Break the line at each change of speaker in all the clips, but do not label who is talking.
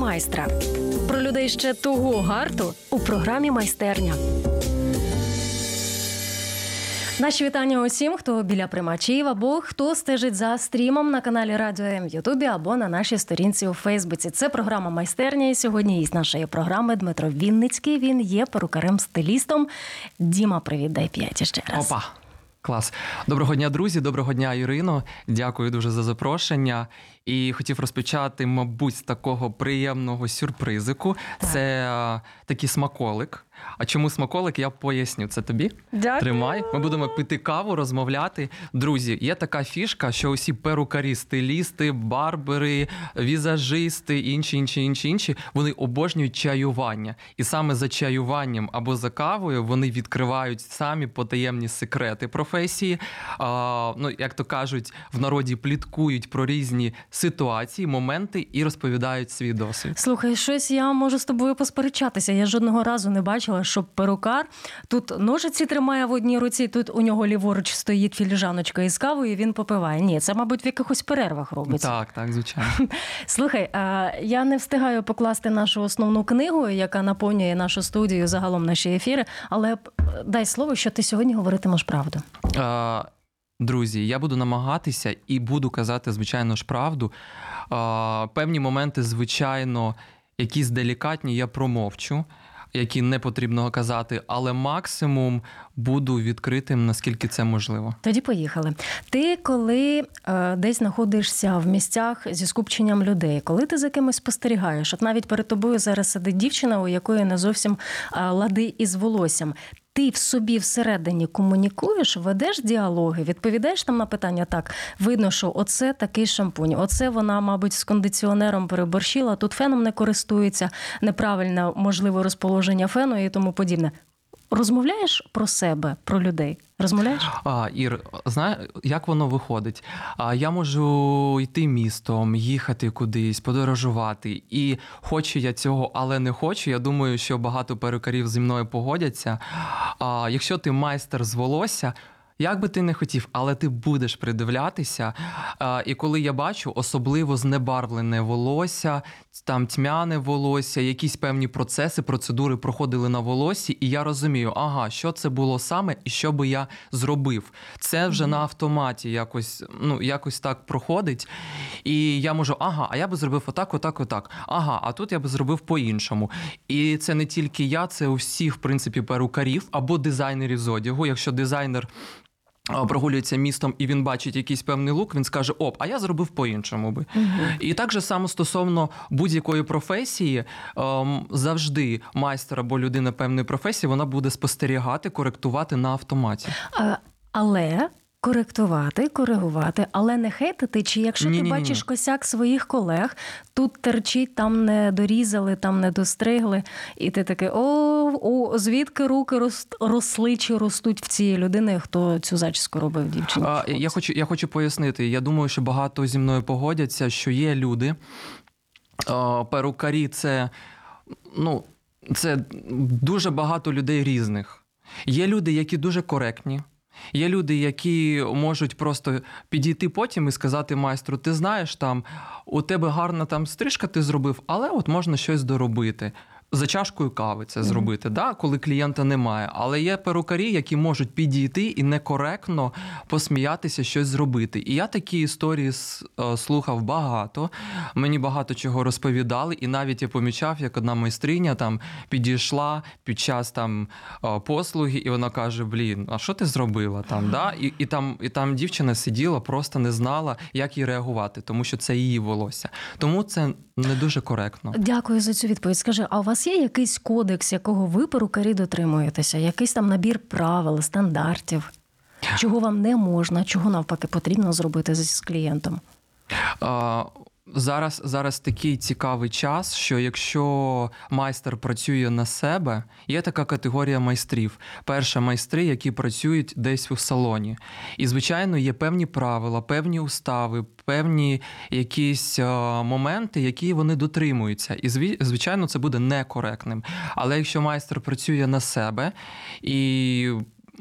майстра про людей ще того гарту у програмі майстерня. Наші вітання усім, хто біля приймачів або хто стежить за стрімом на каналі Радіо М в Ютубі або на нашій сторінці у Фейсбуці. Це програма майстерня. І сьогодні із нашої програми Дмитро Вінницький. Він є перукарем-стилістом. Діма, привіт, дай п'ять ще раз.
Опа. Клас. Доброго дня, друзі, доброго дня, Ірино. Дякую дуже за запрошення. І хотів розпочати, мабуть, з такого приємного сюрпризику.
Так.
Це а, такий смаколик. А чому смаколик? Я поясню. Це тобі.
Дякую.
Тримай. Ми будемо пити каву, розмовляти. Друзі, є така фішка, що усі перукарі, стилісти, барбери, візажисти, інші, інші, інші, інші, вони обожнюють чаювання. І саме за чаюванням або за кавою вони відкривають самі потаємні секрети професії. А, ну, як то кажуть, в народі пліткують про різні ситуації, моменти і розповідають свій досвід.
Слухай, щось я можу з тобою посперечатися. Я жодного разу не бачила, щоб перукар тут ножиці тримає в одній руці, тут у нього ліворуч стоїть філіжаночка із кавою, і він попиває. Ні, це, мабуть, в якихось перервах робиться.
Так, так, звичайно.
Слухай, я не встигаю покласти нашу основну книгу, яка наповнює нашу студію, загалом наші ефіри. Але дай слово, що ти сьогодні говоритимеш правду.
Е, Друзі, я буду намагатися і буду казати, звичайно ж, правду. Е, Певні моменти, звичайно, якісь делікатні, я промовчу, які не потрібно казати, але максимум буду відкритим, наскільки це можливо.
Тоді поїхали. Ти коли е, десь знаходишся в місцях зі скупченням людей, коли ти за кимось спостерігаєш, от навіть перед тобою зараз сидить дівчина, у якої не зовсім е, лади із волоссям. Ти в собі всередині комунікуєш, ведеш діалоги, відповідаєш там на питання так. Видно, що оце такий шампунь, оце вона, мабуть, з кондиціонером переборщила, тут феном не користується, неправильне, можливо, розположення фену і тому подібне. Розмовляєш про себе, про людей? Розмовляєш?
А, Ір, знає, як воно виходить? А, я можу йти містом, їхати кудись, подорожувати. І хочу я цього, але не хочу. Я думаю, що багато перукарів зі мною погодяться. А, якщо ти майстер з волосся. Як би ти не хотів, але ти будеш придивлятися. І коли я бачу особливо знебарвлене волосся, там тьмяне волосся, якісь певні процеси, процедури проходили на волоссі, і я розумію, ага, що це було саме і що би я зробив. Це вже на автоматі якось, ну, якось так проходить. І я можу, ага, а я би зробив отак, отак, отак. Ага, а тут я би зробив по-іншому. І це не тільки я, це у всіх, в принципі, перукарів або дизайнерів з одягу. Якщо дизайнер. Прогулюється містом і він бачить якийсь певний лук, він скаже: Оп, а я зробив по-іншому би. І так же само стосовно будь-якої професії, ем, завжди майстер або людина певної професії вона буде спостерігати, коректувати на автоматі.
А, але коректувати, коригувати, але не хейтити. Чи якщо ти
Ні-ні-ні.
бачиш косяк своїх колег, тут терчить, там не дорізали, там не достригли, і ти такий о, о звідки руки рос- росли чи ростуть в цієї людини, хто цю зачіску робив дівчині?
А, я, хочу, я хочу пояснити. Я думаю, що багато зі мною погодяться, що є люди. а, Перукарі це, ну, це дуже багато людей різних. Є люди, які дуже коректні. Є люди, які можуть просто підійти потім і сказати майстру: ти знаєш, там у тебе гарна там стрижка, ти зробив, але от можна щось доробити. За чашкою кави це зробити, да, коли клієнта немає. Але є перукарі, які можуть підійти і некоректно посміятися, щось зробити. І я такі історії е, слухав багато. Мені багато чого розповідали, і навіть я помічав, як одна майстриня там підійшла під час там е, послуги, і вона каже: Блін, а що ти зробила там? Да? І, і там, і там дівчина сиділа, просто не знала, як їй реагувати, тому що це її волосся. Тому це не дуже коректно.
Дякую за цю відповідь. Скажи, а у вас є якийсь кодекс, якого ви перукарі дотримуєтеся? Якийсь там набір правил, стандартів? Чого вам не можна, чого навпаки потрібно зробити з клієнтом?
Зараз зараз такий цікавий час, що якщо майстер працює на себе, є така категорія майстрів. Перша майстри, які працюють десь у салоні. І, звичайно, є певні правила, певні устави, певні якісь е, моменти, які вони дотримуються. І звичайно, це буде некоректним. Але якщо майстер працює на себе і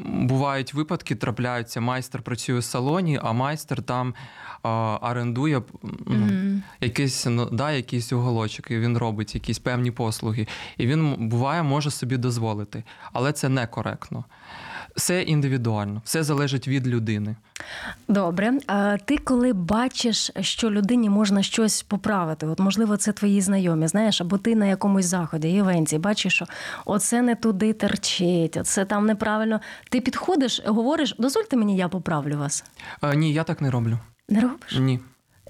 бувають випадки, трапляються, майстер працює в салоні, а майстер там а, орендує ну,
Мгм.
якийсь, ну, да, якийсь уголочок, і він робить якісь певні послуги. І він буває може собі дозволити. Але це некоректно. Все індивідуально, все залежить від людини.
Добре. А ти коли бачиш, що людині можна щось поправити, от можливо, це твої знайомі, знаєш, або ти на якомусь заході, івенті, бачиш, що оце не туди терчить, оце там неправильно. Ти підходиш, говориш, дозвольте мені, я поправлю вас.
Е, ні, я так не роблю.
Не робиш?
Ні.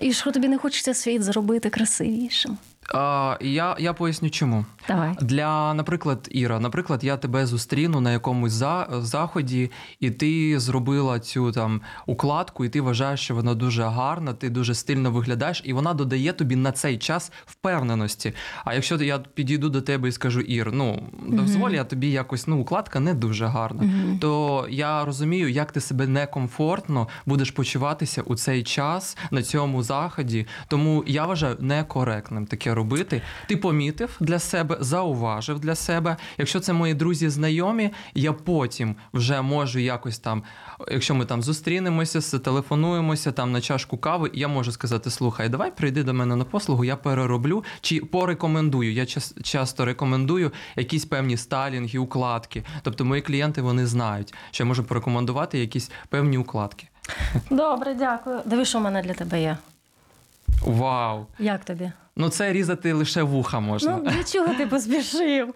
І що тобі не хочеться світ зробити красивішим?
Я, я поясню чому.
Давай.
Для, наприклад, Іра, наприклад, я тебе зустріну на якомусь за, заході, і ти зробила цю там укладку, і ти вважаєш, що вона дуже гарна, ти дуже стильно виглядаєш, і вона додає тобі на цей час впевненості. А якщо я підійду до тебе і скажу, Ір, ну дозволь, я тобі якось ну, укладка не дуже гарна, то я розумію, як ти себе некомфортно будеш почуватися у цей час на цьому заході. Тому я вважаю некоректним таке робити. Ти помітив для себе, зауважив для себе. Якщо це мої друзі знайомі, я потім вже можу якось там, якщо ми там зустрінемося, зателефонуємося там на чашку кави, я можу сказати: слухай, давай прийди до мене на послугу, я перероблю чи порекомендую. Я час- часто рекомендую якісь певні стайлінги, укладки. Тобто мої клієнти вони знають, що я можу порекомендувати якісь певні укладки.
Добре, дякую. Диви, що в мене для тебе є.
Вау!
Як тобі?
Ну це різати лише вуха можна.
Ну, для чого ти поспішив?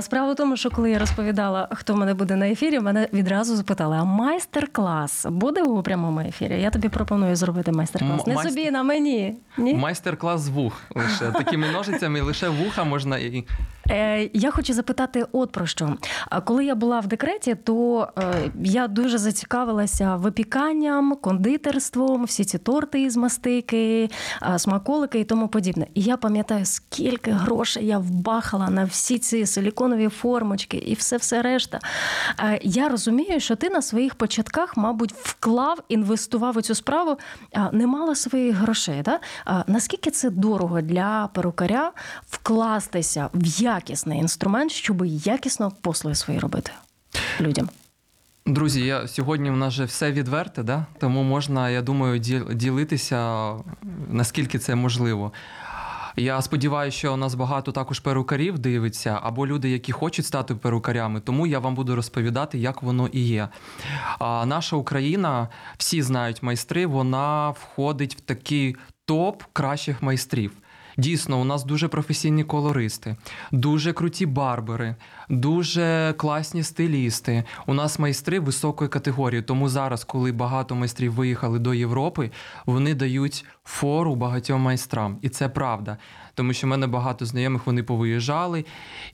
Справа в тому, що коли я розповідала, хто в мене буде на ефірі, мене відразу запитали: а майстер-клас буде у прямому ефірі? Я тобі пропоную зробити майстер-клас.
М-
Не
майстер-
собі, на мені. Ні?
Майстер-клас з вух лише такими ножицями, лише вуха можна і
я хочу запитати от про що. Коли я була в декреті, то е, я дуже зацікавилася випіканням, кондитерством, всі ці торти із мастики, смаколики і тому подібне. І я пам'ятаю, скільки грошей я вбахала на всі ці силіконові формочки і все все решта. Е, Я розумію, що ти на своїх початках, мабуть, вклав, інвестував у цю справу а, немало своїх грошей. Да? Наскільки це дорого для перукаря вкластися в якісний інструмент, щоб якісно послуги свої робити людям?
Друзі, я сьогодні в нас же все відверте, да? тому можна, я думаю, ділитися наскільки це можливо. Я сподіваюся, що у нас багато також перукарів дивиться, або люди, які хочуть стати перукарями. Тому я вам буду розповідати, як воно і є. А наша Україна, всі знають майстри, вона входить в такий топ кращих майстрів. Дійсно, у нас дуже професійні колористи, дуже круті барбери, дуже класні стилісти. У нас майстри високої категорії. Тому зараз, коли багато майстрів виїхали до Європи, вони дають фору багатьом майстрам. І це правда. Тому що в мене багато знайомих вони повиїжджали,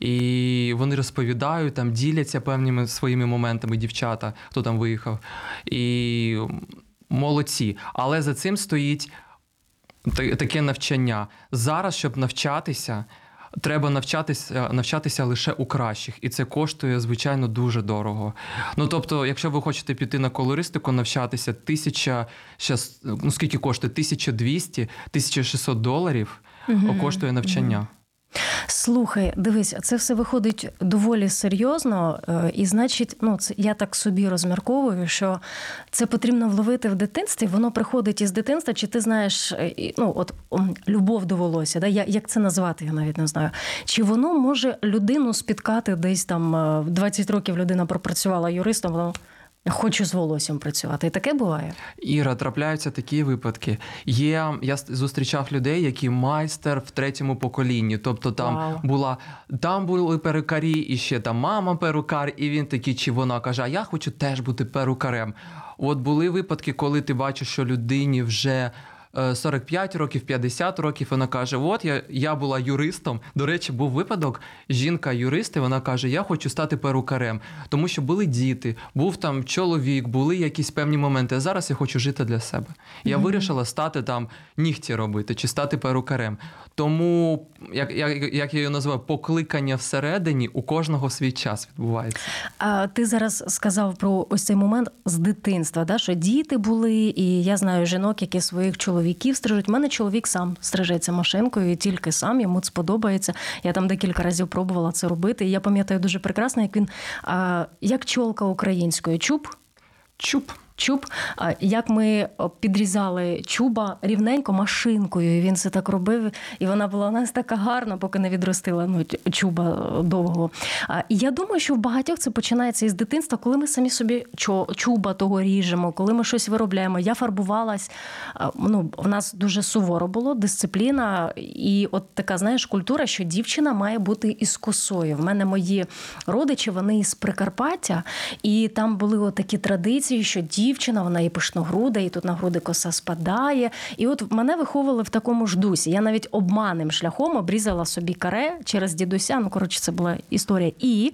і вони розповідають, там діляться певними своїми моментами, дівчата, хто там виїхав. І молодці. Але за цим стоїть таке навчання. Зараз, щоб навчатися, треба навчатися, навчатися лише у кращих, і це коштує, звичайно, дуже дорого. Ну тобто, якщо ви хочете піти на колористику, навчатися тисяча, ну скільки коштує? 1200, 1600 доларів коштує навчання.
Слухай, дивись, це все виходить доволі серйозно, е, і значить, ну це я так собі розмірковую, що це потрібно вловити в дитинстві. Воно приходить із дитинства, чи ти знаєш, е, ну от любов до волосся, да? Я- як це назвати, я навіть не знаю. Чи воно може людину спіткати десь там е, 20 років людина пропрацювала юристом, воно хочу з волоссям працювати. І таке буває.
Іра, трапляються такі випадки. Є, я зустрічав людей, які майстер в третьому поколінні. Тобто там
Вау.
була там були перукарі, і ще там мама перукар, і він такий, чи вона каже: А я хочу теж бути перукарем. От були випадки, коли ти бачиш, що людині вже 45 років, 50 років. Вона каже: От я, я була юристом. До речі, був випадок. Жінка-юрист, і вона каже: Я хочу стати перукарем, тому що були діти, був там чоловік, були якісь певні моменти. А зараз я хочу жити для себе. Я вирішила стати там нігті робити чи стати перукарем. Тому, як, як, як я її називаю, покликання всередині у кожного свій час відбувається.
А ти зараз сказав про ось цей момент з дитинства, да, що діти були, і я знаю жінок, які своїх чоловіків стрижуть. У мене чоловік сам стрижеться машинкою, і тільки сам йому сподобається. Я там декілька разів пробувала це робити. І я пам'ятаю дуже прекрасно, як він а, як чолка українською чуб.
Чуп.
Чуб, як ми підрізали чуба рівненько машинкою, і він це так робив, і вона була у нас така гарна, поки не відростила ну, чуба е, довго. І я думаю, що в багатьох це починається із дитинства, коли ми самі собі чуба того ріжемо, коли ми щось виробляємо. Я фарбувалась. Ну, в нас дуже суворо було, дисципліна, і от така, знаєш, культура, що дівчина має бути із косою. В мене мої родичі, вони із Прикарпаття, і там були от такі традиції, що дівчина, вона і пишногруда, і тут на груди коса спадає. І от мене виховували в такому ж дусі. Я навіть обманним шляхом обрізала собі каре через дідуся. Ну, коротше, це була історія. І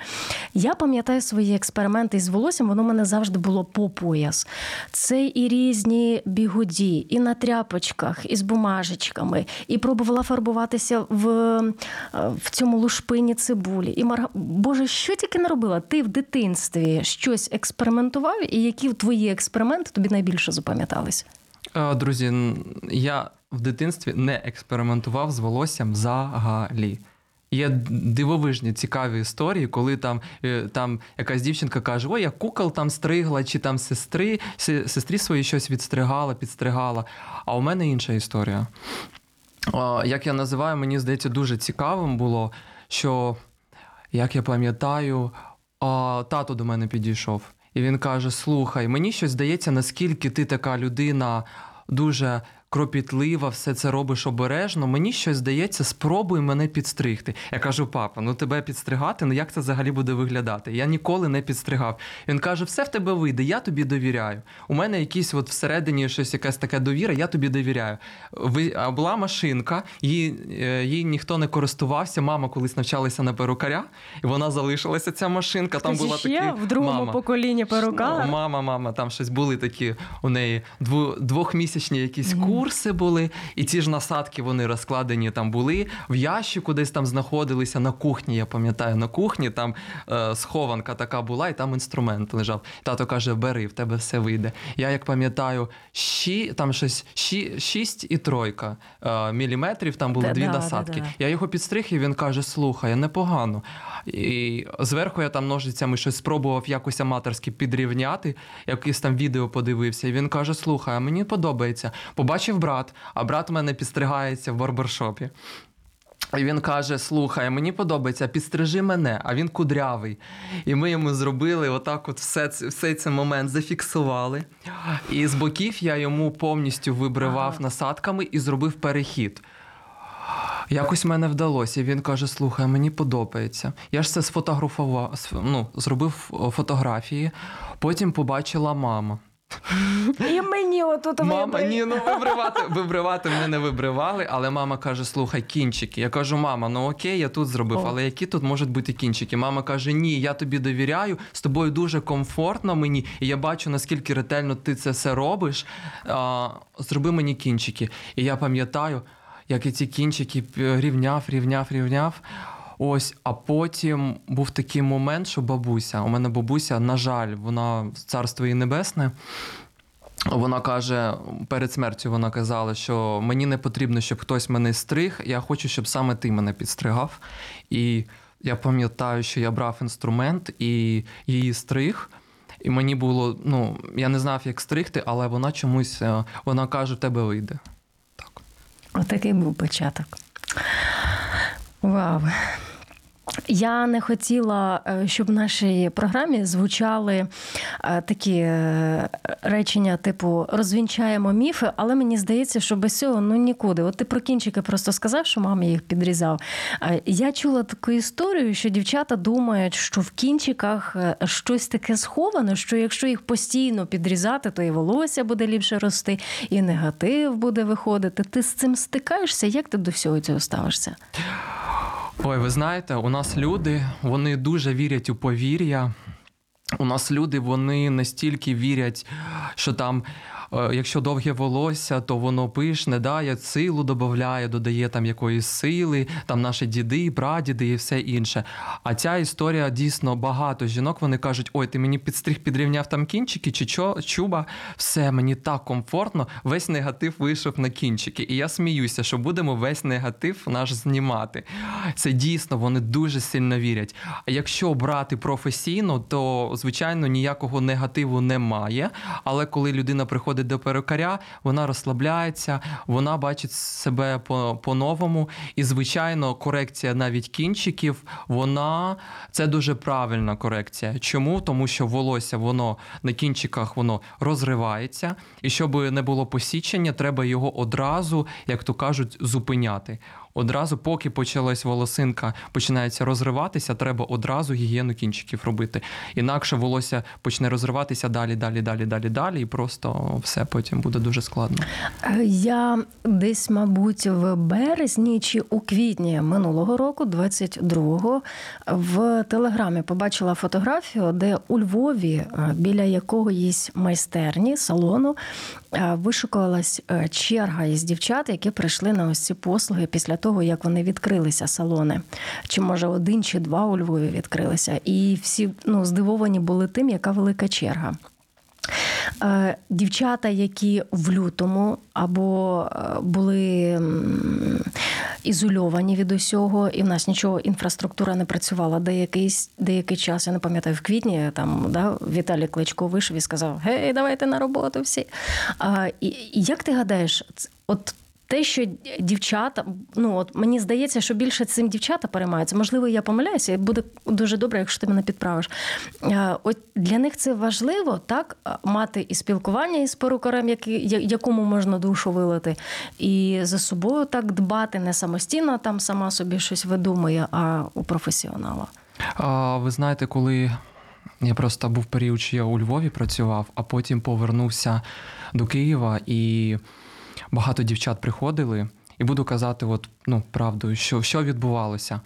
я пам'ятаю свої експерименти із волоссям, воно мене завжди було по пояс. Це і різні бігуді, і на тряпочках, і з бумажечками, і пробувала фарбуватися в, е, в цьому лушпині цибулі. І марга... Боже, що тільки не робила? Ти в дитинстві щось експериментував, і які твої експерименти тобі найбільше запам'яталися?
Е, Друзі, я в дитинстві не експериментував з волоссям взагалі. Є дивовижні цікаві історії, коли там, е, там якась дівчинка каже: Ой, я кукол там стригла, чи там сестри, сестрі свої щось відстригала, підстригала. А у мене інша історія. Як я називаю, мені здається, дуже цікавим було, що, як я пам'ятаю, тато до мене підійшов. І він каже: Слухай, мені щось здається, наскільки ти така людина дуже кропітлива, все це робиш обережно. Мені щось здається, спробуй мене підстригти. Я кажу, папа, ну тебе підстригати, ну як це взагалі буде виглядати? Я ніколи не підстригав. Він каже: все в тебе вийде, я тобі довіряю. У мене якісь от всередині щось якась така довіра, я тобі довіряю. Ви, а була машинка, її, е, їй ніхто не користувався. Мама колись навчалася на перукаря, і вона залишилася ця машинка. Там була
ще
такі
в другому
мама.
поколінні перукар.
Мама, мама, там щось були такі у неї двохмісячні якісь курси були, і ці ж насадки вони розкладені там були. В ящику десь там знаходилися на кухні. Я пам'ятаю, на кухні там е, схованка така була, і там інструмент лежав. Тато каже: бери, в тебе все вийде. Я як пам'ятаю, щі, там щось щі, шість і тройка е, міліметрів, там були
Да,
дві
да, да,
насадки.
да.
Я його підстриг, і він каже: слухай, непогано. І зверху я там ножицями щось спробував якось аматорськи підрівняти, якесь там відео подивився. І він каже: Слухай, а мені подобається. Побачив брат, а брат у мене підстригається в барбершопі. І він каже: Слухай, мені подобається, підстрижи мене, а він кудрявий. І ми йому зробили отак, от все, все цей момент зафіксували. І з боків я йому повністю вибривав
Ага.
насадками і зробив перехід. Якось мене вдалося. І він каже: слухай, мені подобається. Я ж це сфотографував, ну, зробив фотографії. Потім побачила мама.
І мені отут
Мама, ні, ну вибривати, вибривати мене не вибривали, але мама каже: слухай, кінчики. Я кажу, мама, ну окей, я тут зробив,
О.
але які тут можуть бути кінчики? Мама каже: Ні, я тобі довіряю, з тобою дуже комфортно мені, і я бачу, наскільки ретельно ти це все робиш. А, зроби мені кінчики. І я пам'ятаю, як і ці кінчики рівняв, рівняв, рівняв. Ось, а потім був такий момент, що бабуся, у мене бабуся, на жаль, вона царство її небесне. Вона каже, перед смертю вона казала, що мені не потрібно, щоб хтось мене стриг. Я хочу, щоб саме ти мене підстригав. І я пам'ятаю, що я брав інструмент і її стриг. І мені було, ну, я не знав, як стригти, але вона чомусь, е, вона каже, в тебе вийде. Так.
Отакий був початок. Вау. Я не хотіла, е, щоб в нашій програмі звучали е, такі е, речення, типу розвінчаємо міфи, але мені здається, що без цього ну нікуди. От ти про кінчики просто сказав, що мама їх підрізав. Я чула таку історію, що дівчата думають, що в кінчиках щось таке сховане, що якщо їх постійно підрізати, то і волосся буде ліпше рости, і негатив буде виходити. Ти з цим стикаєшся? Як ти до всього цього ставишся?
Ой, ви знаєте, у нас люди вони дуже вірять у повір'я. У нас люди вони настільки вірять, що там якщо довге волосся, то воно пишне, дає силу додає, додає там якоїсь сили, там наші діди, прадіди і все інше. А ця історія дійсно багато жінок. Вони кажуть: ой, ти мені підстриг підрівняв там кінчики, чи чо, чуба, все мені так комфортно. Весь негатив вийшов на кінчики. І я сміюся, що будемо весь негатив наш знімати. Це дійсно вони дуже сильно вірять. А якщо брати професійно, то звичайно ніякого негативу немає. Але коли людина приходить до перукаря, вона розслабляється, вона бачить себе по-новому. І, звичайно, корекція навіть кінчиків, вона це дуже правильна корекція. Чому? Тому що волосся воно на кінчиках воно розривається, і щоб не було посічення, треба його одразу, як то кажуть, зупиняти одразу, поки почалась волосинка, починається розриватися, треба одразу гігієну кінчиків робити. Інакше волосся почне розриватися далі, далі, далі, далі, далі, і просто все потім буде дуже складно.
Е, я десь, мабуть, в березні чи у квітні минулого року, 22-го, в телеграмі побачила фотографію, де у Львові е, біля якоїсь майстерні салону вишукувалась черга із дівчат, які прийшли на ось ці послуги після того того, як вони відкрилися салони, чи може один чи два у Львові відкрилися, і всі ну, здивовані були тим, яка велика черга. Е, дівчата, які в лютому або е, були ізольовані від усього, і в нас нічого інфраструктура не працювала деякий деякий час. Я не пам'ятаю, в квітні там да, Віталій Кличко вийшов і сказав: Гей, давайте на роботу всі. А, і, Як ти гадаєш, от те, що дівчата, ну от мені здається, що більше цим дівчата переймаються. Можливо, я помиляюся, і буде дуже добре, якщо ти мене підправиш. От для них це важливо так мати і спілкування із перукарем, якому можна душу вилити, і за собою так дбати не самостійно, там сама собі щось видумує, а у професіонала.
А, Ви знаєте, коли. Я просто був період, що я у Львові працював, а потім повернувся до Києва і багато дівчат приходили, і буду казати, от ну правду, що що відбувалося.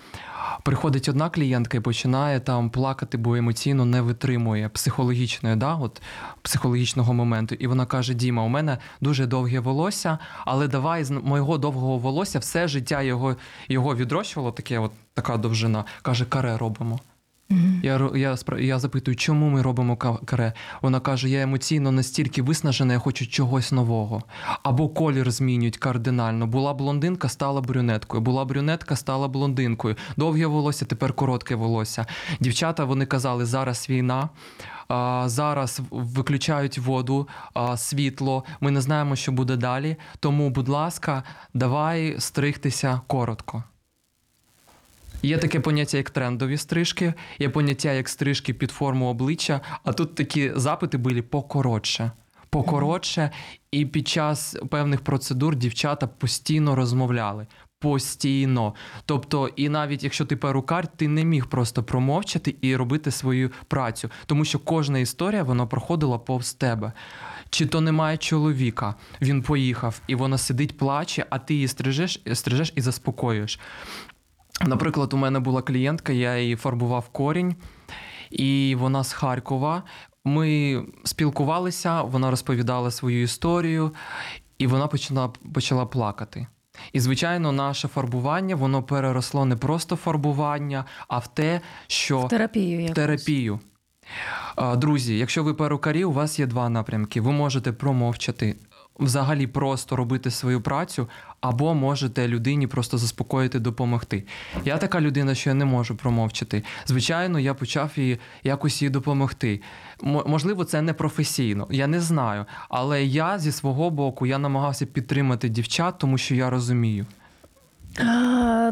Приходить одна клієнтка і починає там плакати, бо емоційно не витримує психологічної, да, от психологічного моменту. І вона каже: Діма, у мене дуже довге волосся, але давай з моєго довгого волосся все життя його його відрощувало, таке, от така довжина. Каже, каре робимо. Я я, я запитую, чому ми робимо каре? Вона каже: я емоційно настільки виснажена, я хочу чогось нового. Або колір змінюють кардинально. Була блондинка, стала брюнеткою. Була брюнетка, стала блондинкою. Довге волосся, тепер коротке волосся. Дівчата вони казали, зараз війна. Зараз виключають воду, світло. Ми не знаємо, що буде далі. Тому, будь ласка, давай стригтися коротко. Є таке поняття, як трендові стрижки, є поняття як стрижки під форму обличчя, а тут такі запити були покоротше. Покоротше, і під час певних процедур дівчата постійно розмовляли. Постійно. Тобто, і навіть якщо ти перукар, ти не міг просто промовчати і робити свою працю, тому що кожна історія вона проходила повз тебе. Чи то немає чоловіка, він поїхав, і вона сидить, плаче, а ти її стрижеш, стрижеш і заспокоюєш. Наприклад, у мене була клієнтка, я її фарбував корінь, і вона з Харкова. Ми спілкувалися, вона розповідала свою історію, і вона почала почала плакати. І, звичайно, наше фарбування воно переросло не просто фарбування, а в те, що
в терапію. Якось.
терапію. Друзі, якщо ви перукарі, у вас є два напрямки. Ви можете промовчати, взагалі просто робити свою працю, або можете людині просто заспокоїти, допомогти. Я така людина, що я не можу промовчати. Звичайно, я почав їй якось їй допомогти. Можливо, це не професійно, я не знаю. Але я зі свого боку я намагався підтримати дівчат, тому що я розумію.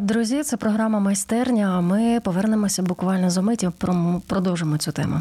Друзі, це програма майстерня. Ми повернемося буквально за миті. пром- Продовжимо цю тему.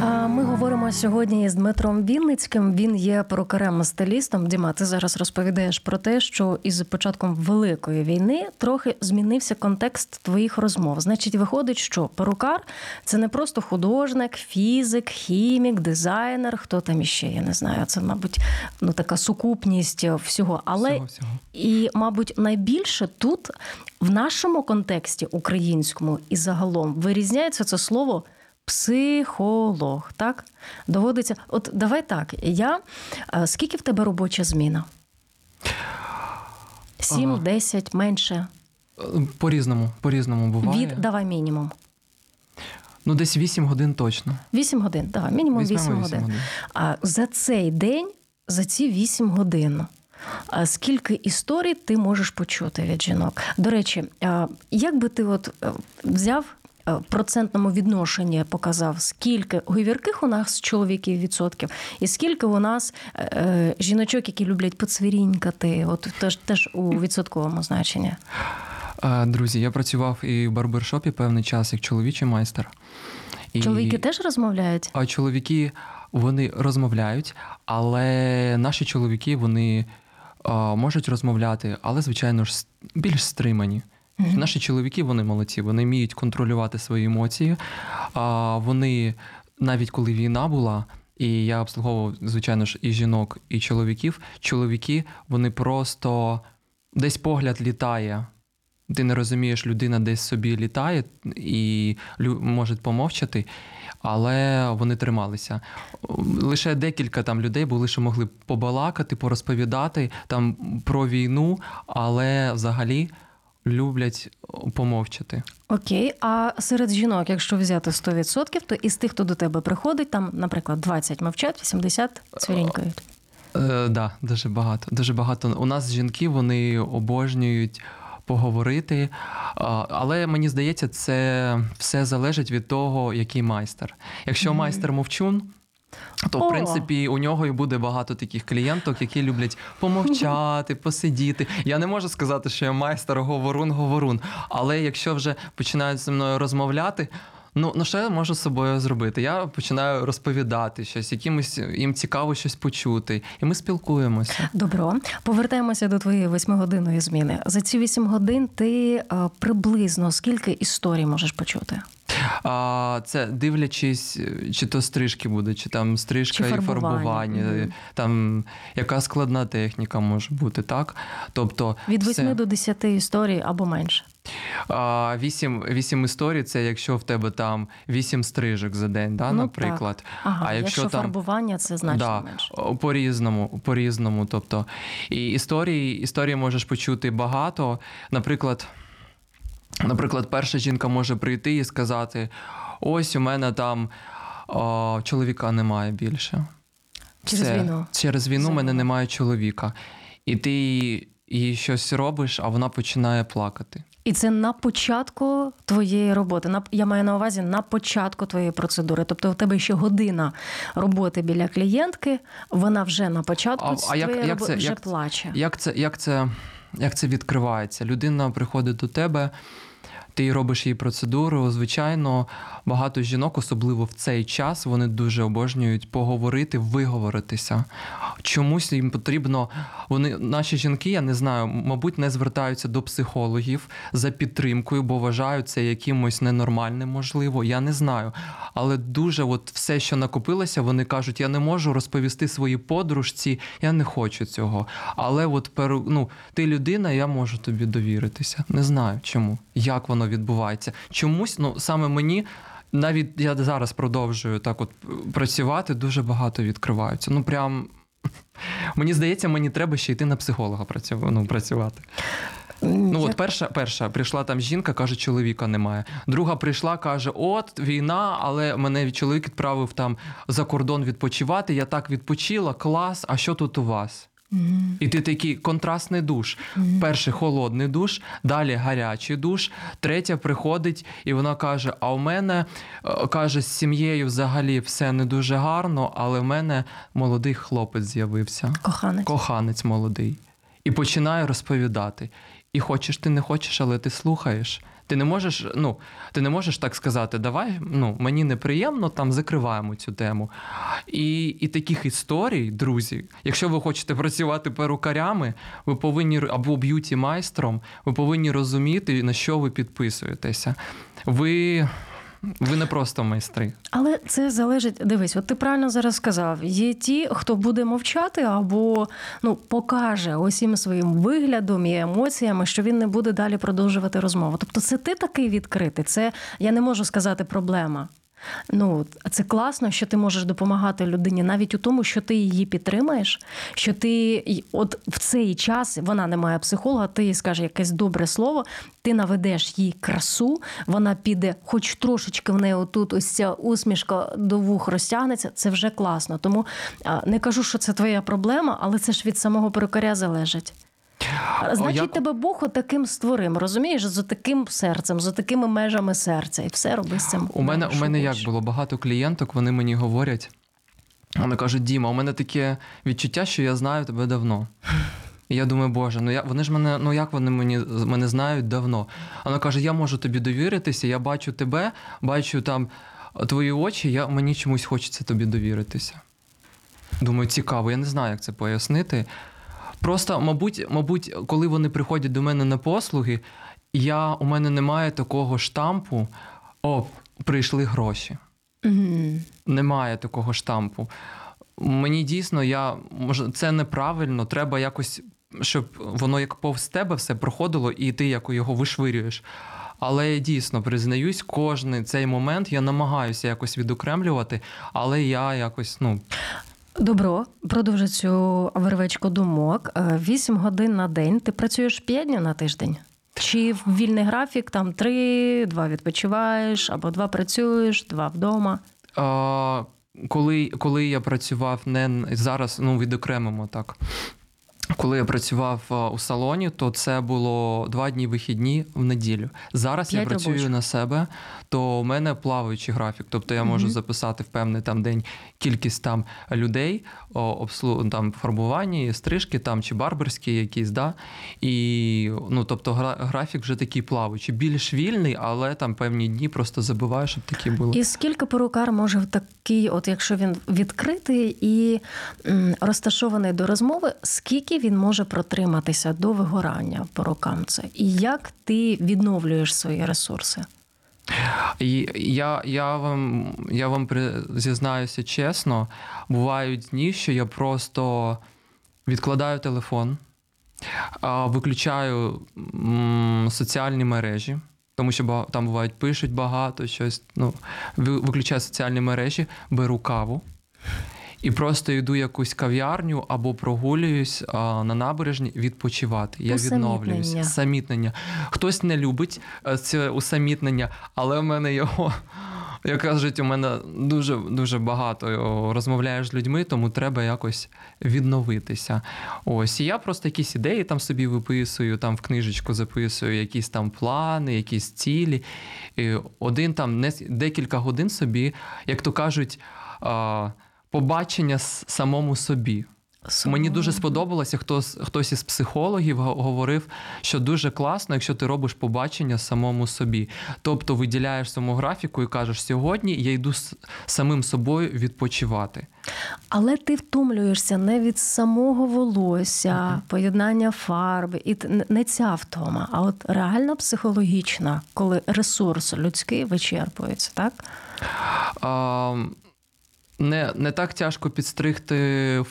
Ми говоримо сьогодні з Дмитром Вінницьким. Він є перукарем стилістом. Діма, ти зараз розповідаєш про те, що із початком великої війни трохи змінився контекст твоїх розмов. Значить, виходить, що перукар це не просто художник, фізик, хімік, дизайнер, хто там іще, я не знаю. Це, мабуть, ну така сукупність всього. Але
Всього, всього.
і, мабуть, найбільше тут в нашому контексті українському і загалом вирізняється це слово. Психолог, так? Доводиться. От давай так. Я е, скільки в тебе робоча зміна? Сім,
Ага.
десять, менше.
Е, По-різному, по-різному буває.
Від давай мінімум.
Ну, десь 8 годин точно.
Вісім годин. Давай, мінімум
Візьмемо
вісім
вісім
годин.
годин.
А за цей день, за ці вісім годин. а Скільки історій ти можеш почути від жінок? До речі, як би ти от е, взяв е, в процентному відношенні, показав, скільки говірких у нас чоловіків відсотків, і скільки у нас е, е, жіночок, які люблять поцвірінькати, от теж, теж у відсотковому значенні.
Е, Друзі, я працював і в барбершопі певний час як чоловічий майстер. І...
Чоловіки теж розмовляють?
А чоловіки вони розмовляють, але наші чоловіки вони а, можуть розмовляти, але звичайно ж більш стримані. Наші чоловіки вони молодці, вони вміють контролювати свої емоції. А, вони навіть коли війна була. І я обслуговував, звичайно ж, і жінок, і чоловіків. Чоловіки, вони просто десь погляд літає. Ти не розумієш, людина десь собі літає і може помовчати, але вони трималися. Лише декілька там людей були, що могли побалакати, порозповідати там про війну, але взагалі люблять помовчати.
Окей, а серед жінок, якщо взяти 100%, то із тих, хто до тебе приходить, там, наприклад, 20 мовчать, 80 цвірінькають.
Е, да, дуже багато. Дуже багато. У нас жінки вони обожнюють поговорити. Але мені здається, це все залежить від того, який майстер. Якщо майстер мовчун. То,
О!
в принципі, у нього і буде багато таких клієнток, які люблять помовчати, посидіти. Я не можу сказати, що я майстер говорун, говорун. Але якщо вже починають зі мною розмовляти, ну, ну що я можу з собою зробити? Я починаю розповідати щось, якимось їм цікаво щось почути, і ми спілкуємося.
Добро, повертаємося до твоєї восьмигодинної зміни. За ці вісім годин ти е, приблизно скільки історій можеш почути?
А, це дивлячись, чи то стрижки буде, чи там стрижка
Чи
і
фарбування.
фарбування,
Мгм.
там яка складна техніка може бути, так? Тобто
Від
все.
до 10 історій або менше.
А, вісім, вісім історій це якщо в тебе там вісім стрижок за день, да,
Ну,
наприклад.
так. Ага,
а якщо,
якщо
там
фарбування, це значно
да,
менше.
по-різному, по-різному. Тобто, і історії, історії можеш почути багато. Наприклад, наприклад, перша жінка може прийти і сказати: ось у мене там о, чоловіка немає більше.
Через
Все.
війну.
Через війну в мене немає чоловіка. І ти їй щось робиш, а вона починає плакати.
І це на початку твоєї роботи. На я маю на увазі на початку твоєї процедури. Тобто, у тебе ще година роботи біля клієнтки. Вона вже на початку
А- а як-
твоєї
як це-
вже
як-
плаче.
Як це, як, це, як це відкривається? Людина приходить до тебе, ти робиш їй процедуру. Звичайно, багато жінок, особливо в цей час, вони дуже обожнюють поговорити, виговоритися. Чомусь їм потрібно. Вони, наші жінки, я не знаю, мабуть, не звертаються до психологів за підтримкою, бо вважають це якимось ненормальним, можливо. Я не знаю. Але дуже от все, що накопилося, вони кажуть, я не можу розповісти своїй подружці, я не хочу цього. Але от ну, ти людина, я можу тобі довіритися. Не знаю чому, як воно відбувається. Чомусь, ну саме мені. Навіть я зараз продовжую так от працювати, дуже багато відкриваються. Ну прям Мені здається, мені треба ще йти на психолога ну, працювати. Ну от перша перша прийшла там жінка, каже, чоловіка немає. Друга прийшла, каже: От війна, але мене чоловік відправив там за кордон відпочивати. Я так відпочила, клас. А що тут у вас? Mm-hmm. І ти такий контрастний душ. Mm-hmm. Перший холодний душ, далі гарячий душ, третя приходить, і вона каже: А у мене е, каже, з сім'єю взагалі все не дуже гарно, але в мене молодий хлопець з'явився.
Коханець
Коханець молодий. І починає розповідати. І хочеш, ти не хочеш, але ти слухаєш. Ти не можеш, ну ти не можеш так сказати, давай, ну мені неприємно, там закриваємо цю тему. І і таких історій, друзі, якщо ви хочете працювати перукарями, ви повинні або beauty майстром, ви повинні розуміти, на що ви підписуєтеся. Ви ви не просто майстри.
Але це залежить. Дивись, от ти правильно зараз сказав. Є ті, хто буде мовчати або ну покаже усім своїм виглядом і емоціями, що він не буде далі продовжувати розмову. Тобто, це ти такий відкритий. Це я не можу сказати проблема. Ну, це класно, що ти можеш допомагати людині навіть у тому, що ти її підтримаєш, що ти от в цей час вона не має психолога, ти їй скажеш якесь добре слово, ти наведеш їй красу, вона піде, хоч трошечки в неї отут ось ця усмішка до вух розтягнеться. Це вже класно. Тому не кажу, що це твоя проблема, але це ж від самого перукаря залежить. Значить, як... тебе Бог отаким створим, розумієш, з таким серцем, з такими межами серця, і все роби з цим.
У мене у мене як було багато клієнток, вони мені говорять. Вони кажуть, Діма, у мене таке відчуття, що я знаю тебе давно. І я думаю, Боже, ну я вони ж мене, ну як вони мені мене знають давно. Вона каже: Я можу тобі довіритися, я бачу тебе, бачу там твої очі, я мені чомусь хочеться тобі довіритися. Думаю, цікаво, я не знаю, як це пояснити. Просто, мабуть, мабуть, коли вони приходять до мене на послуги, я, у мене немає такого штампу, о, прийшли гроші. Mm-hmm. Немає такого штампу. Мені дійсно, я може, це неправильно, треба якось, щоб воно як повз тебе все проходило, і ти як його вишвирюєш. Але я дійсно признаюсь, кожний цей момент я намагаюся якось відокремлювати, але я якось, ну.
Добро, продовжу цю вервечку думок. Е, вісім годин на день. Ти працюєш п'ять днів на тиждень? Чи вільний графік, там три, два відпочиваєш, або два працюєш, два вдома?
А, Коли коли я працював не зараз, ну відокремимо так. Коли я працював е, у салоні, то це було два дні вихідні в неділю. Зараз я працюю робочих. на себе, то у мене плаваючий графік. Тобто я можу mm-hmm. записати в певний там день кількість там людей, обслуг там фарбування, стрижки там чи барберські якісь, да. І ну тобто графік вже такий плаваючий. Більш вільний, але там певні дні просто забуваю, щоб такі були.
І скільки перукар може в такий, от якщо він відкритий і розташований до розмови, скільки він може протриматися до вигорання по рокам це? І як ти відновлюєш свої ресурси?
І Я я вам я вам зізнаюся чесно, бувають дні, що я просто відкладаю телефон, виключаю соціальні мережі, тому що там бувають пишуть багато щось. Ну, Виключаю соціальні мережі, беру каву і просто йду якусь кав'ярню або прогулююсь а, на набережні відпочивати. Я відновлююся. Самітнення. Хтось не любить е, це усамітнення, але в мене його. Як кажуть, у мене дуже дуже багато розмовляєш з людьми, тому треба якось відновитися. Ось і я просто якісь ідеї там собі виписую, там в книжечку записую якісь там плани, якісь цілі. І Один там не декілька годин собі, як то кажуть побачення самому собі. Самому. Мені дуже сподобалося, хтось хтось із психологів говорив, що дуже класно, якщо ти робиш побачення самому собі. Тобто виділяєш саму графіку і кажеш, сьогодні я йду з самим собою відпочивати.
Але ти втомлюєшся не від самого волосся, mm-hmm. поєднання фарби, і не ця втома, а от реальна психологічна, коли ресурс людський вичерпується, так?
А, не не так тяжко підстригти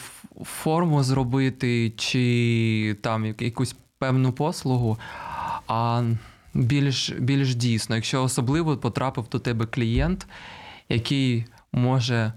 форму зробити, чи там якусь певну послугу, а більш більш дійсно, якщо особливо потрапив до тебе клієнт, який може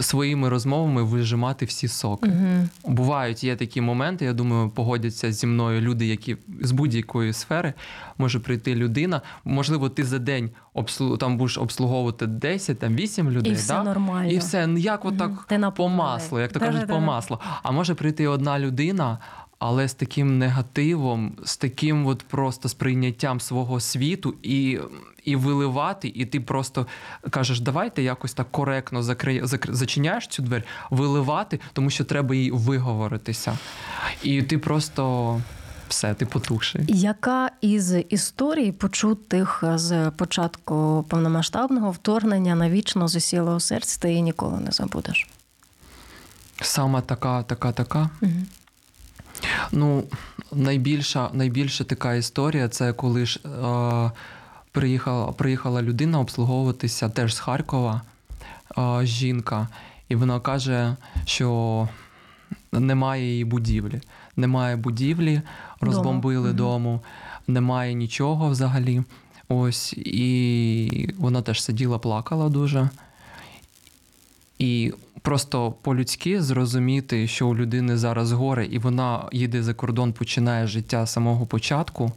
своїми розмовами вижимати всі соки.
Угу.
Бувають є такі моменти, я думаю, погодяться зі мною люди, які з будь-якої сфери може прийти людина. Можливо, ти за день обслу... там будеш обслуговувати 10, там 8 людей,
І все
да?
нормально.
і все ну, як отак
угу.
по маслу, як то кажуть, по маслу. А може прийти одна людина. Але з таким негативом, з таким от просто сприйняттям свого світу і, і виливати, і ти просто кажеш, давайте якось так коректно закри... закр... зачиняєш цю двері, виливати, тому що треба їй виговоритися. І ти просто все, ти потухший.
Яка із історій, почутих з початку повномасштабного вторгнення навічно засіла у серці, ти її ніколи не забудеш?
Саме така, така, така.
Угу.
Ну, найбільша, найбільша така історія це коли ж е, приїхала, приїхала людина обслуговуватися теж з Харкова, е, жінка, і вона каже, що немає її будівлі. Немає будівлі, розбомбили
Мгм.
дому, немає нічого взагалі. Ось, і вона теж сиділа, плакала дуже. І просто по-людськи зрозуміти, що у людини зараз горе, і вона їде за кордон, починає життя з самого початку.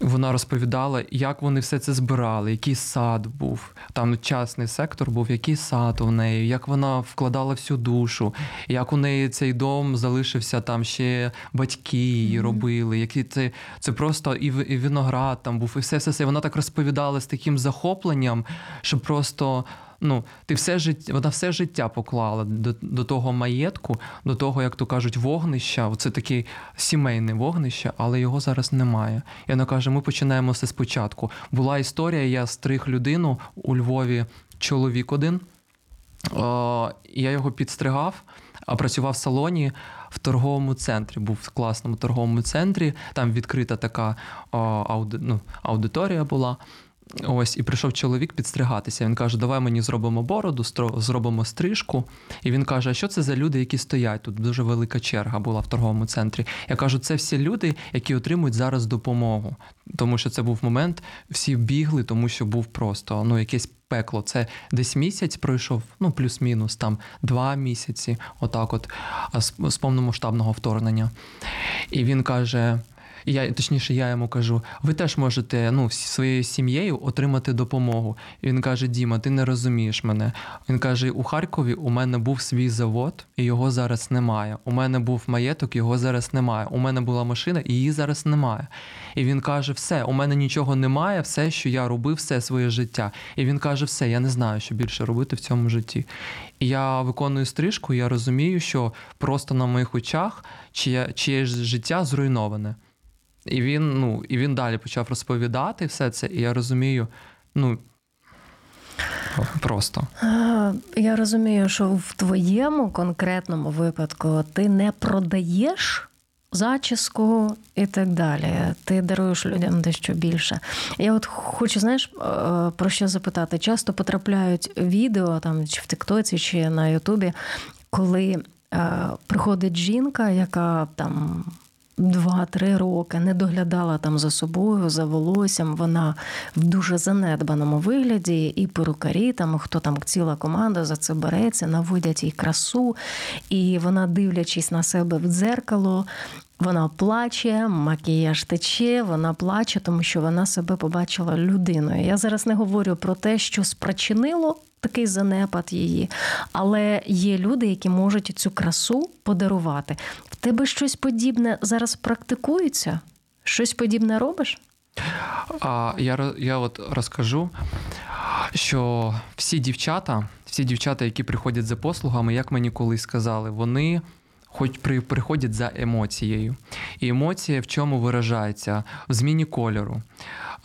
Вона розповідала, як вони все це збирали, який сад був. Там частний сектор був, який сад у неї, як вона вкладала всю душу, як у неї цей дом залишився, там ще батьки її робили, які це, це просто і, і виноград там був, і все, все, все. Вона так розповідала з таким захопленням, що просто. Ну, ти все життя, вона все життя поклала до, до того маєтку, до того, як то кажуть, вогнища. Це таке сімейне вогнище, але його зараз немає. І вона каже: ми починаємо все спочатку. Була історія, я стриг людину у Львові, чоловік один. О, я його підстригав, а працював в салоні в торговому центрі. Був в класному торговому центрі. Там відкрита така о, ауди, ну, аудиторія була. Ось, і прийшов чоловік підстригатися. Він каже: Давай мені зробимо бороду, стро- зробимо стрижку. І він каже: А що це за люди, які стоять? Тут дуже велика черга була в торговому центрі. Я кажу, це всі люди, які отримують зараз допомогу. Тому що це був момент, всі бігли, тому що був просто ну, якесь пекло. Це десь місяць пройшов, ну плюс-мінус, там два місяці, отак, от з повномасштабного вторгнення. І він каже. І Я точніше, я йому кажу: ви теж можете ну, своєю сім'єю отримати допомогу. І він каже: Діма, ти не розумієш мене. Він каже: у Харкові у мене був свій завод, і його зараз немає. У мене був маєток, його зараз немає. У мене була машина, і її зараз немає. І він каже: Все, у мене нічого немає, все, що я робив, все своє життя. І він каже: Все, я не знаю, що більше робити в цьому житті. І я виконую стрижку, я розумію, що просто на моїх очах чиє, чиєсь життя зруйноване. І він, ну, і він далі почав розповідати все це, і я розумію, ну просто.
Я розумію, що в твоєму конкретному випадку ти не продаєш зачіску і так далі. Ти даруєш людям дещо більше. Я от хочу, знаєш, е, про що запитати? Часто потрапляють відео там чи в Тиктоці, чи на Ютубі, коли е, приходить жінка, яка там. Два-три роки не доглядала там за собою, за волоссям. Вона в дуже занедбаному вигляді, і перукарі, там хто там ціла команда за це береться, наводять їй красу, і вона, дивлячись на себе в дзеркало, вона плаче, макіяж тече, вона плаче, тому що вона себе побачила людиною. Я зараз не говорю про те, що спричинило такий занепад її, але є люди, які можуть цю красу подарувати. В тебе щось подібне зараз практикується? Щось подібне робиш?
А я, я от розкажу, що всі дівчата, всі дівчата, які приходять за послугами, як мені колись сказали, вони хоч при, приходять за емоцією. І емоція в чому виражається? В зміні кольору,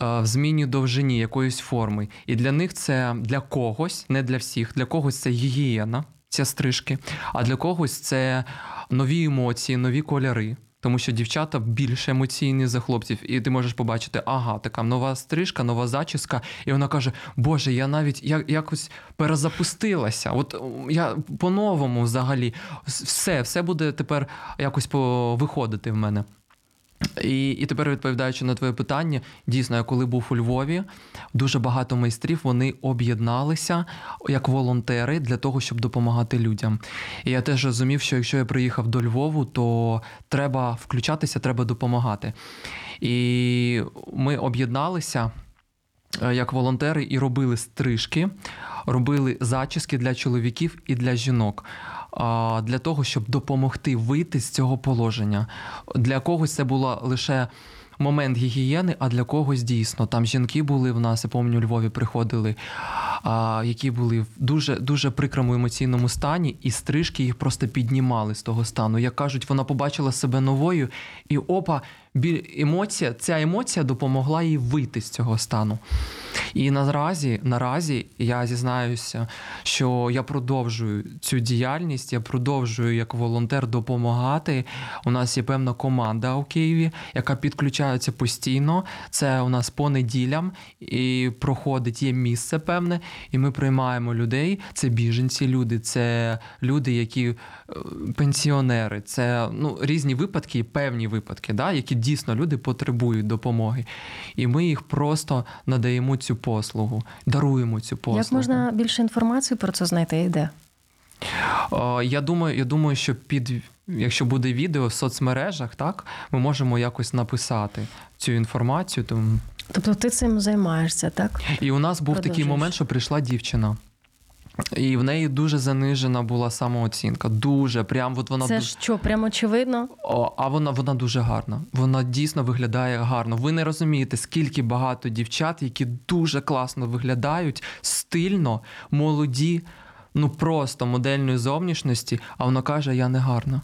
е, в зміні довжині якоїсь форми. І для них це для когось, не для всіх, для когось це гігієна, ця стрижки, а для когось це нові емоції, нові кольори. Тому що дівчата більш емоційні за хлопців, і ти можеш побачити, ага, така нова стрижка, нова зачіска, і вона каже: Боже, я навіть я, якось перезапустилася. От я по-новому взагалі все, все буде тепер якось повиходити в мене. І і тепер відповідаючи на твоє питання, дійсно, я коли був у Львові, дуже багато майстрів вони об'єдналися як волонтери для того, щоб допомагати людям. І я теж розумів, що якщо я приїхав до Львову, то треба включатися, треба допомагати. І ми об'єдналися е, як волонтери і робили стрижки, робили зачіски для чоловіків і для жінок для того, щоб допомогти вийти з цього положення. Для когось це була лише. Момент гігієни, а для когось дійсно. Там жінки були в нас, я пам'ятаю, у Львові приходили, а, які були в дуже дуже прикрому емоційному стані, і стрижки їх просто піднімали з того стану. Як кажуть, вона побачила себе новою, і опа, емоція, ця емоція допомогла їй вийти з цього стану. І наразі, наразі я зізнаюся, що я продовжую цю діяльність, я продовжую як волонтер допомагати. У нас є певна команда у Києві, яка підключається постійно. Це у нас по неділям і проходить є місце певне, і ми приймаємо людей. Це біженці, люди, це люди, які е, пенсіонери, це ну різні випадки, певні випадки, да, які дійсно люди потребують допомоги. І ми їх просто надаємо цю послугу, даруємо цю послугу.
Як можна більше інформації про це знайти і де?
Я думаю, я думаю, що під якщо буде відео в соцмережах, так ми можемо якось написати цю інформацію. Тому...
Тобто ти цим займаєшся, так?
І у нас був такий момент, що прийшла дівчина. І в неї дуже занижена була самооцінка. Дуже прям от вона
це що, прям очевидно?
О, а вона вона дуже гарна. Вона дійсно виглядає гарно. Ви не розумієте, скільки багато дівчат, які дуже класно виглядають, стильно, молоді, ну просто модельної зовнішності. А вона каже: Я не гарна.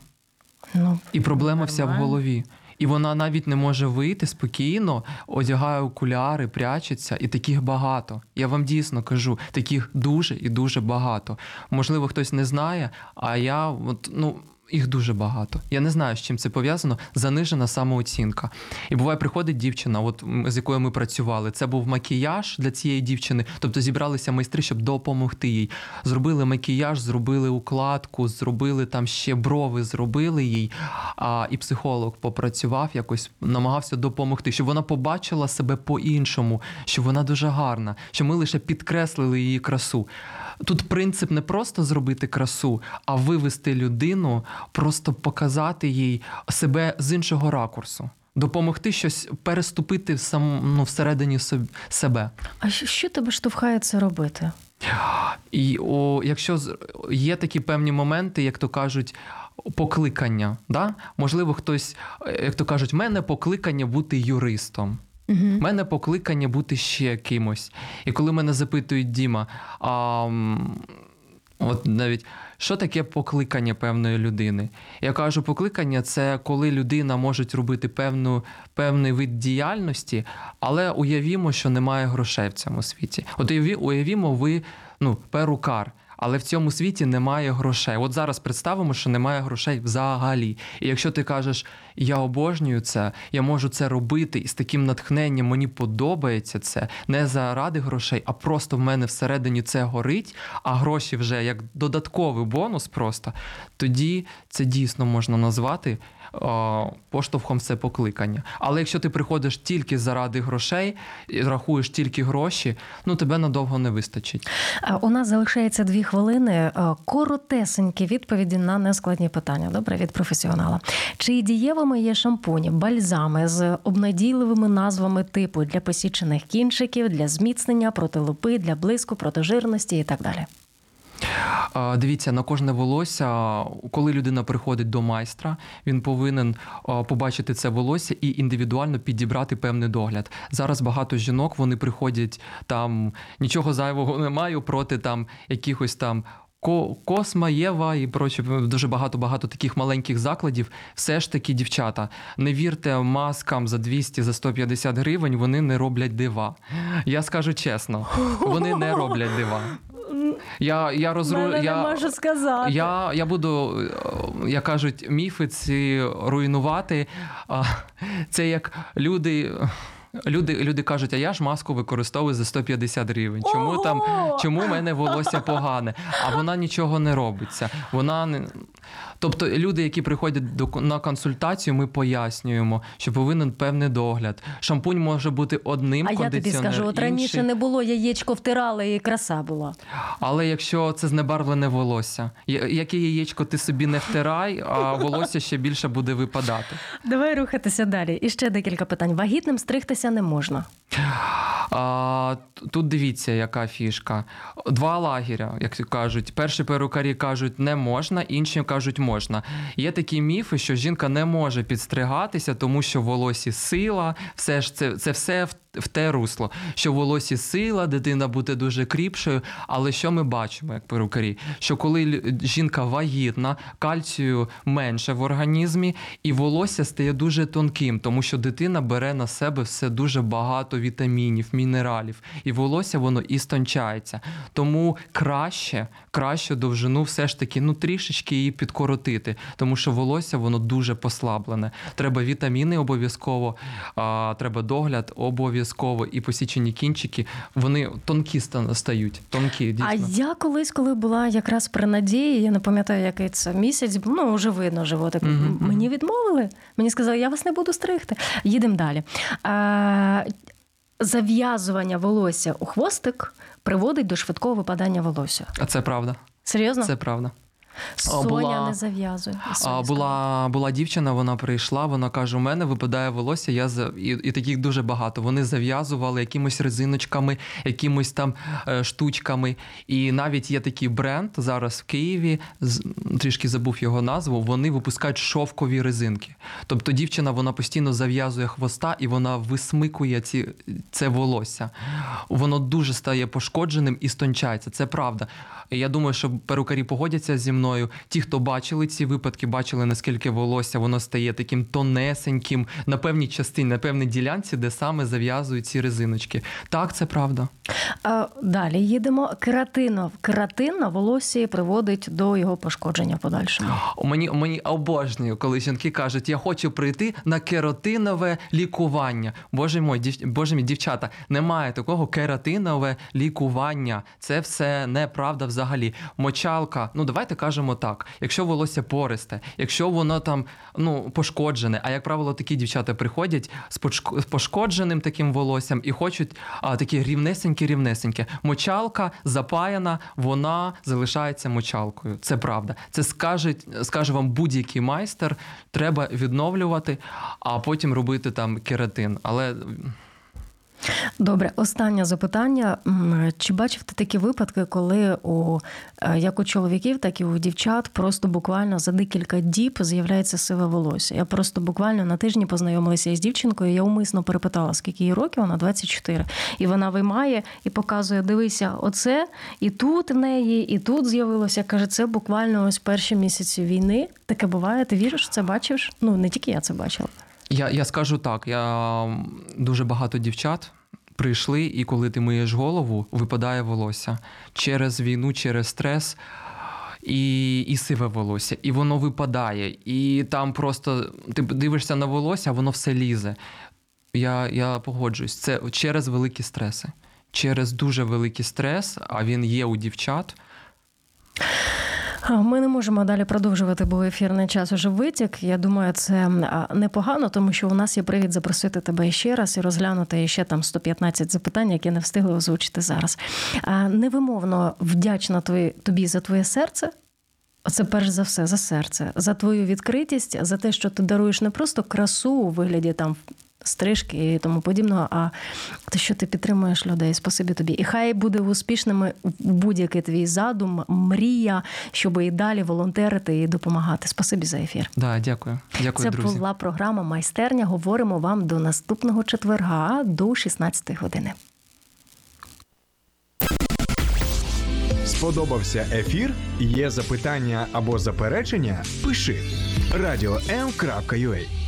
Ну, І проблема нормально. вся в голові. І вона навіть не може вийти спокійно, одягає окуляри, прячеться, і таких багато. Я вам дійсно кажу, таких дуже і дуже багато. Можливо, хтось не знає, а я от ну їх дуже багато. Я не знаю, з чим це пов'язано. Занижена самооцінка. І буває, приходить дівчина, от з якою ми працювали. Це був макіяж для цієї дівчини. Тобто зібралися майстри, щоб допомогти їй. Зробили макіяж, зробили укладку, зробили там ще брови, зробили їй. А і психолог попрацював, якось намагався допомогти, щоб вона побачила себе по-іншому, що вона дуже гарна, що ми лише підкреслили її красу. Тут принцип не просто зробити красу, а вивести людину, просто показати їй себе з іншого ракурсу. Допомогти щось переступити в сам, ну, всередині себе.
А що тебе штовхає це робити?
І о, якщо є такі певні моменти, як то кажуть, покликання, да? можливо, хтось, як то кажуть, в мене покликання бути юристом. У мене покликання бути ще кимось. І коли мене запитують Діма, а от навіть що таке покликання певної людини? Я кажу, покликання це коли людина може робити певну, певний вид діяльності, але уявімо, що немає грошей в цьому світі. От уявімо, ви ну, перукар але в цьому світі немає грошей. От зараз представимо, що немає грошей взагалі. І якщо ти кажеш, я обожнюю це, я можу це робити, і з таким натхненням мені подобається це не заради грошей, а просто в мене всередині це горить, а гроші вже як додатковий бонус, просто тоді це дійсно можна назвати поштовхом це покликання. Але якщо ти приходиш тільки заради грошей і рахуєш тільки гроші, ну тебе надовго не вистачить.
У нас залишається дві хвилини. Коротесенькі відповіді на нескладні питання. Добре, від професіонала. Чи дієвими є шампуні, бальзами з обнадійливими назвами типу для посічених кінчиків, для зміцнення, проти лупи, для блиску, проти жирності і так далі?
Дивіться, на кожне волосся, коли людина приходить до майстра, він повинен побачити це волосся і індивідуально підібрати певний догляд. Зараз багато жінок вони приходять там, нічого зайвого не маю проти там якихось там. Косма, Єва і прочі, дуже багато-багато таких маленьких закладів. Все ж таки, дівчата, не вірте маскам за 200 за 150 гривень, вони не роблять дива. Я скажу чесно, вони не роблять дива. Я я розру...
Мене я, не можу сказати.
Я я буду, е, як кажуть, міфи ці руйнувати. Це як люди. Люди люди кажуть, а я ж маску використовую за 150 гривень. Чому Ого! там чому в мене волосся погане? А вона нічого не робиться. Вона не Тобто, люди, які приходять до на консультацію, ми пояснюємо, що повинен певний догляд. Шампунь може бути одним
А я тобі скажу, от раніше
інший.
не було яєчко втирали і краса була.
Але якщо це знебарвлене волосся, яке яєчко ти собі не втирай, а волосся ще більше буде випадати.
Давай рухатися далі. І ще декілька питань. Вагітним стригтися не можна.
А, тут дивіться, яка фішка. Два лагеря, як кажуть. Перші перукарі кажуть, не можна, інші кажуть, можна. Є такі міфи, що жінка не може підстригатися, тому що в волосі сила, все ж це, це все в, в те русло. Що в волосі сила, дитина буде дуже кріпшою. Але що ми бачимо, як перукарі? Що коли жінка вагітна, кальцію менше в організмі, і волосся стає дуже тонким, тому що дитина бере на себе все дуже багато вітамінів, мінералів, і волосся воно істончається. Тому краще, краще довжину все ж таки ну трішечки її підкоротити, тому що волосся воно дуже послаблене. Треба вітаміни обов'язково, а, треба догляд обов'язково, і посічені кінчики вони тонкі стають. Тонкі, дійсно.
А я колись, коли була якраз при надії, я не пам'ятаю, який це місяць, ну вже видно животик.
Мгм.
Мені відмовили. Мені сказали, я вас не буду стригти. Їдемо далі. А, зав'язування волосся у хвостик приводить до швидкого випадання волосся.
А це правда.
Серйозно?
Це правда.
Соня
була-
не зав'язує. Соня
була, була дівчина, вона прийшла, вона каже: у мене випадає волосся, я за і, і таких дуже багато. Вони зав'язували якимось резиночками, якимось там е, штучками. І навіть є такий бренд зараз в Києві, з, трішки забув його назву. Вони випускають шовкові резинки. Тобто дівчина вона постійно зав'язує хвоста і вона висмикує ці, це волосся. Воно дуже стає пошкодженим і стончається. Це правда. Я думаю, що перукарі погодяться зі мною. Ті, хто бачили ці випадки, бачили наскільки волосся воно стає таким тонесеньким на певній частині, на певній ділянці, де саме зав'язують ці резиночки. Так, це правда.
А, далі їдемо. Кератинов. Кератин на волосі приводить до його пошкодження в подальшому.
Мені мені обожнюю, коли жінки кажуть, я хочу прийти на кератинове лікування. Боже мой, дів... Боже мій, дівчата, немає такого кератинове лікування. Це все неправда взагалі. Мочалка, ну давайте кажемо так. Якщо волосся пористе, якщо воно там ну пошкоджене, а як правило, такі дівчата приходять з пошкодженим таким волоссям і хочуть а, такі рівнесенькі, рівнесенькі. Мочалка запаяна, вона залишається мочалкою. Це правда. Це скаже, скаже вам будь-який майстер. Треба відновлювати, а потім робити там кератин. Але
Добре, останнє запитання. Чи бачив ти такі випадки, коли у е, як у чоловіків, так і у дівчат просто буквально за декілька діб з'являється сиве волосся? Я просто буквально на тижні познайомилася із дівчинкою. Я умисно перепитала, скільки їй років, вона 24. І вона виймає і показує: дивися, оце і тут в неї, і тут з'явилося. Каже, це буквально ось перші місяці війни. Таке буває. Ти віриш, це бачиш? Ну не тільки я це бачила.
Я, я скажу так: я дуже багато дівчат. Прийшли, і коли ти миєш голову, випадає волосся через війну, через стрес і, і сиве волосся, і воно випадає. І там просто ти дивишся на волосся, воно все лізе. Я, я погоджуюсь, це через великі стреси. Через дуже великий стрес, а він є у дівчат.
Ми не можемо далі продовжувати, бо ефірний час уже витік. Я думаю, це непогано, тому що у нас є привід запросити тебе ще раз і розглянути ще там 115 запитань, які не встигли озвучити зараз. Невимовно вдячна тобі за твоє серце. Це перш за все за серце, за твою відкритість, за те, що ти даруєш не просто красу у вигляді там стрижки і тому подібного, а те, що ти підтримуєш людей. Спасибі тобі. І хай буде успішними будь-який твій задум, мрія, щоб і далі волонтерити і допомагати. Спасибі за ефір.
Да, дякую. Дякую,
Це
друзі.
була програма Майстерня. Говоримо вам до наступного четверга до 16 години.
Сподобався ефір? Є запитання або заперечення? Пиши радіом.ua